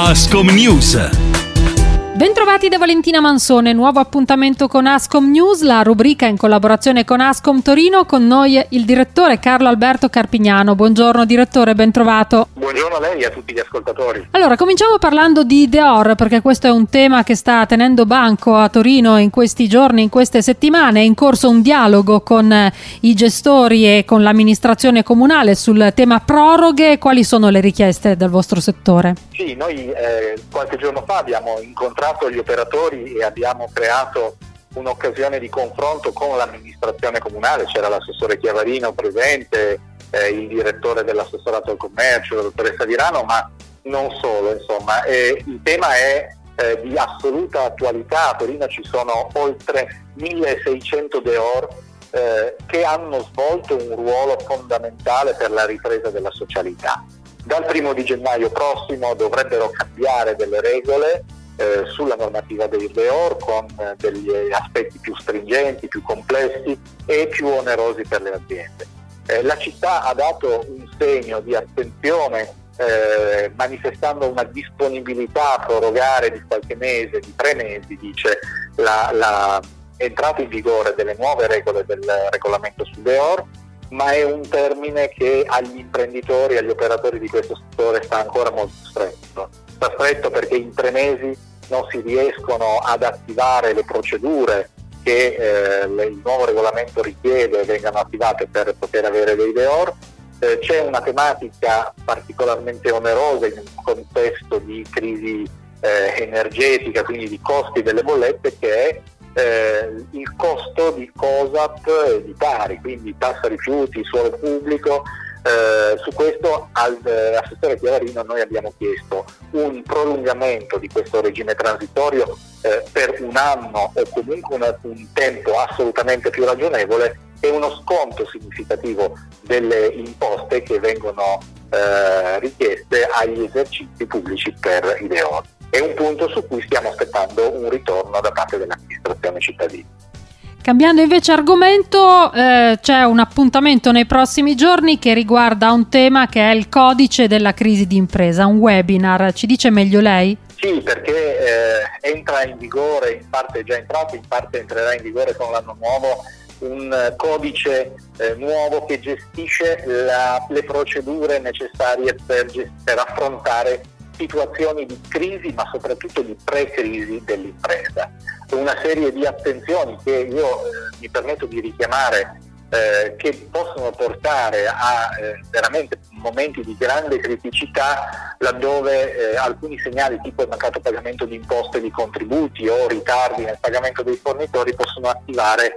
Ascom News. Bentrovati da Valentina Mansone, nuovo appuntamento con Ascom News, la rubrica in collaborazione con Ascom Torino, con noi il direttore Carlo Alberto Carpignano. Buongiorno direttore, bentrovato. Buongiorno a lei e a tutti gli ascoltatori. Allora, cominciamo parlando di Deor, perché questo è un tema che sta tenendo banco a Torino in questi giorni, in queste settimane. È in corso un dialogo con eh, i gestori e con l'amministrazione comunale sul tema proroghe. Quali sono le richieste del vostro settore? Sì, noi eh, qualche giorno fa abbiamo incontrato incontrato gli operatori e abbiamo creato un'occasione di confronto con l'amministrazione comunale, c'era l'assessore Chiavarino presente, eh, il direttore dell'assessorato al commercio, la dottoressa Virano, ma non solo, insomma. E il tema è eh, di assoluta attualità, a Torino ci sono oltre 1600 deor eh, che hanno svolto un ruolo fondamentale per la ripresa della socialità. Dal primo di gennaio prossimo dovrebbero cambiare delle regole eh, sulla normativa dei REOR con eh, degli aspetti più stringenti, più complessi e più onerosi per le aziende. Eh, la città ha dato un segno di attenzione eh, manifestando una disponibilità a prorogare di qualche mese, di tre mesi, dice la, la entrata in vigore delle nuove regole del regolamento su DEOR, ma è un termine che agli imprenditori, agli operatori di questo settore sta ancora molto stretto. Sta stretto perché in tre mesi non si riescono ad attivare le procedure che eh, il nuovo regolamento richiede vengano attivate per poter avere dei DEOR. Eh, c'è una tematica particolarmente onerosa in un contesto di crisi eh, energetica, quindi di costi delle bollette, che è eh, il costo di COSAP di Tari, quindi tassa rifiuti, suolo pubblico, eh, su questo all'assessore eh, Chiavarino noi abbiamo chiesto un prolungamento di questo regime transitorio eh, per un anno o comunque una, un tempo assolutamente più ragionevole e uno sconto significativo delle imposte che vengono eh, richieste agli esercizi pubblici per i DEON. È un punto su cui stiamo aspettando un ritorno da parte dell'amministrazione cittadina. Cambiando invece argomento, eh, c'è un appuntamento nei prossimi giorni che riguarda un tema che è il codice della crisi d'impresa, un webinar. Ci dice meglio lei? Sì, perché eh, entra in vigore, in parte è già entrato, in parte entrerà in vigore con l'anno nuovo, un codice eh, nuovo che gestisce la, le procedure necessarie per, per affrontare situazioni di crisi ma soprattutto di pre-crisi dell'impresa. Una serie di attenzioni che io eh, mi permetto di richiamare eh, che possono portare a eh, veramente momenti di grande criticità laddove eh, alcuni segnali tipo il mancato pagamento di imposte di contributi o ritardi nel pagamento dei fornitori possono attivare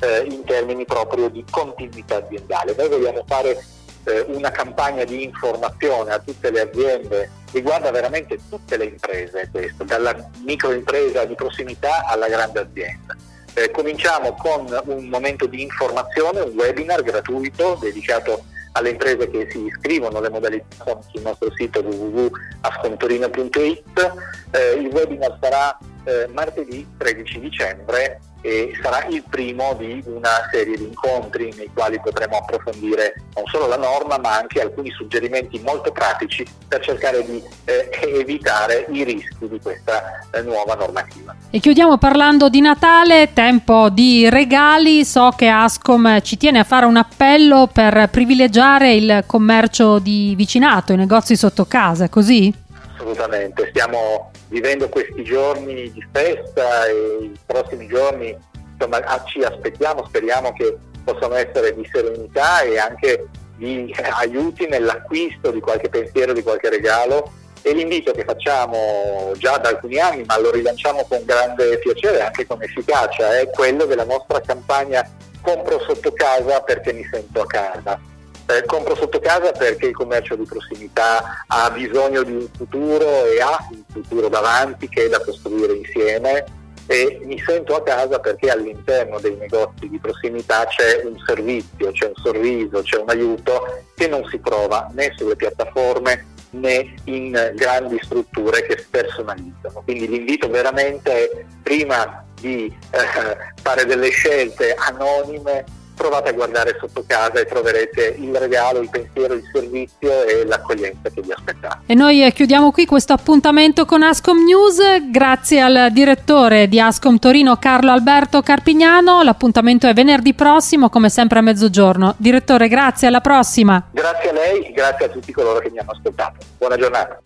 eh, in termini proprio di continuità aziendale. Noi vogliamo fare eh, una campagna di informazione a tutte le aziende, riguarda veramente tutte le imprese questo, dalla microimpresa di prossimità alla grande azienda. Eh, cominciamo con un momento di informazione, un webinar gratuito dedicato alle imprese che si iscrivono, le modalità sono sul nostro sito www.ascontorino.it. Eh, il webinar sarà eh, martedì 13 dicembre e sarà il primo di una serie di incontri nei quali potremo approfondire non solo la norma ma anche alcuni suggerimenti molto pratici per cercare di eh, evitare i rischi di questa eh, nuova normativa. E chiudiamo parlando di Natale, tempo di regali, so che Ascom ci tiene a fare un appello per privilegiare il commercio di vicinato, i negozi sotto casa, è così? Assolutamente, stiamo vivendo questi giorni di festa e i prossimi giorni insomma, ci aspettiamo, speriamo che possano essere di serenità e anche di aiuti nell'acquisto di qualche pensiero, di qualche regalo. E l'invito che facciamo già da alcuni anni, ma lo rilanciamo con grande piacere e anche con efficacia, è quello della nostra campagna Compro sotto casa perché mi sento a casa eh, compro sotto casa perché il commercio di prossimità ha bisogno di un futuro e ha un futuro davanti che è da costruire insieme e mi sento a casa perché all'interno dei negozi di prossimità c'è un servizio, c'è un sorriso, c'è un aiuto che non si trova né sulle piattaforme né in grandi strutture che spersonalizzano. Quindi l'invito veramente è prima di eh, fare delle scelte anonime provate a guardare sotto casa e troverete il regalo, il pensiero, il servizio e l'accoglienza che vi aspettate. E noi eh, chiudiamo qui questo appuntamento con Ascom News, grazie al direttore di Ascom Torino Carlo Alberto Carpignano, l'appuntamento è venerdì prossimo come sempre a mezzogiorno. Direttore, grazie, alla prossima. Grazie a lei, grazie a tutti coloro che mi hanno ascoltato. Buona giornata.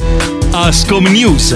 Ascom News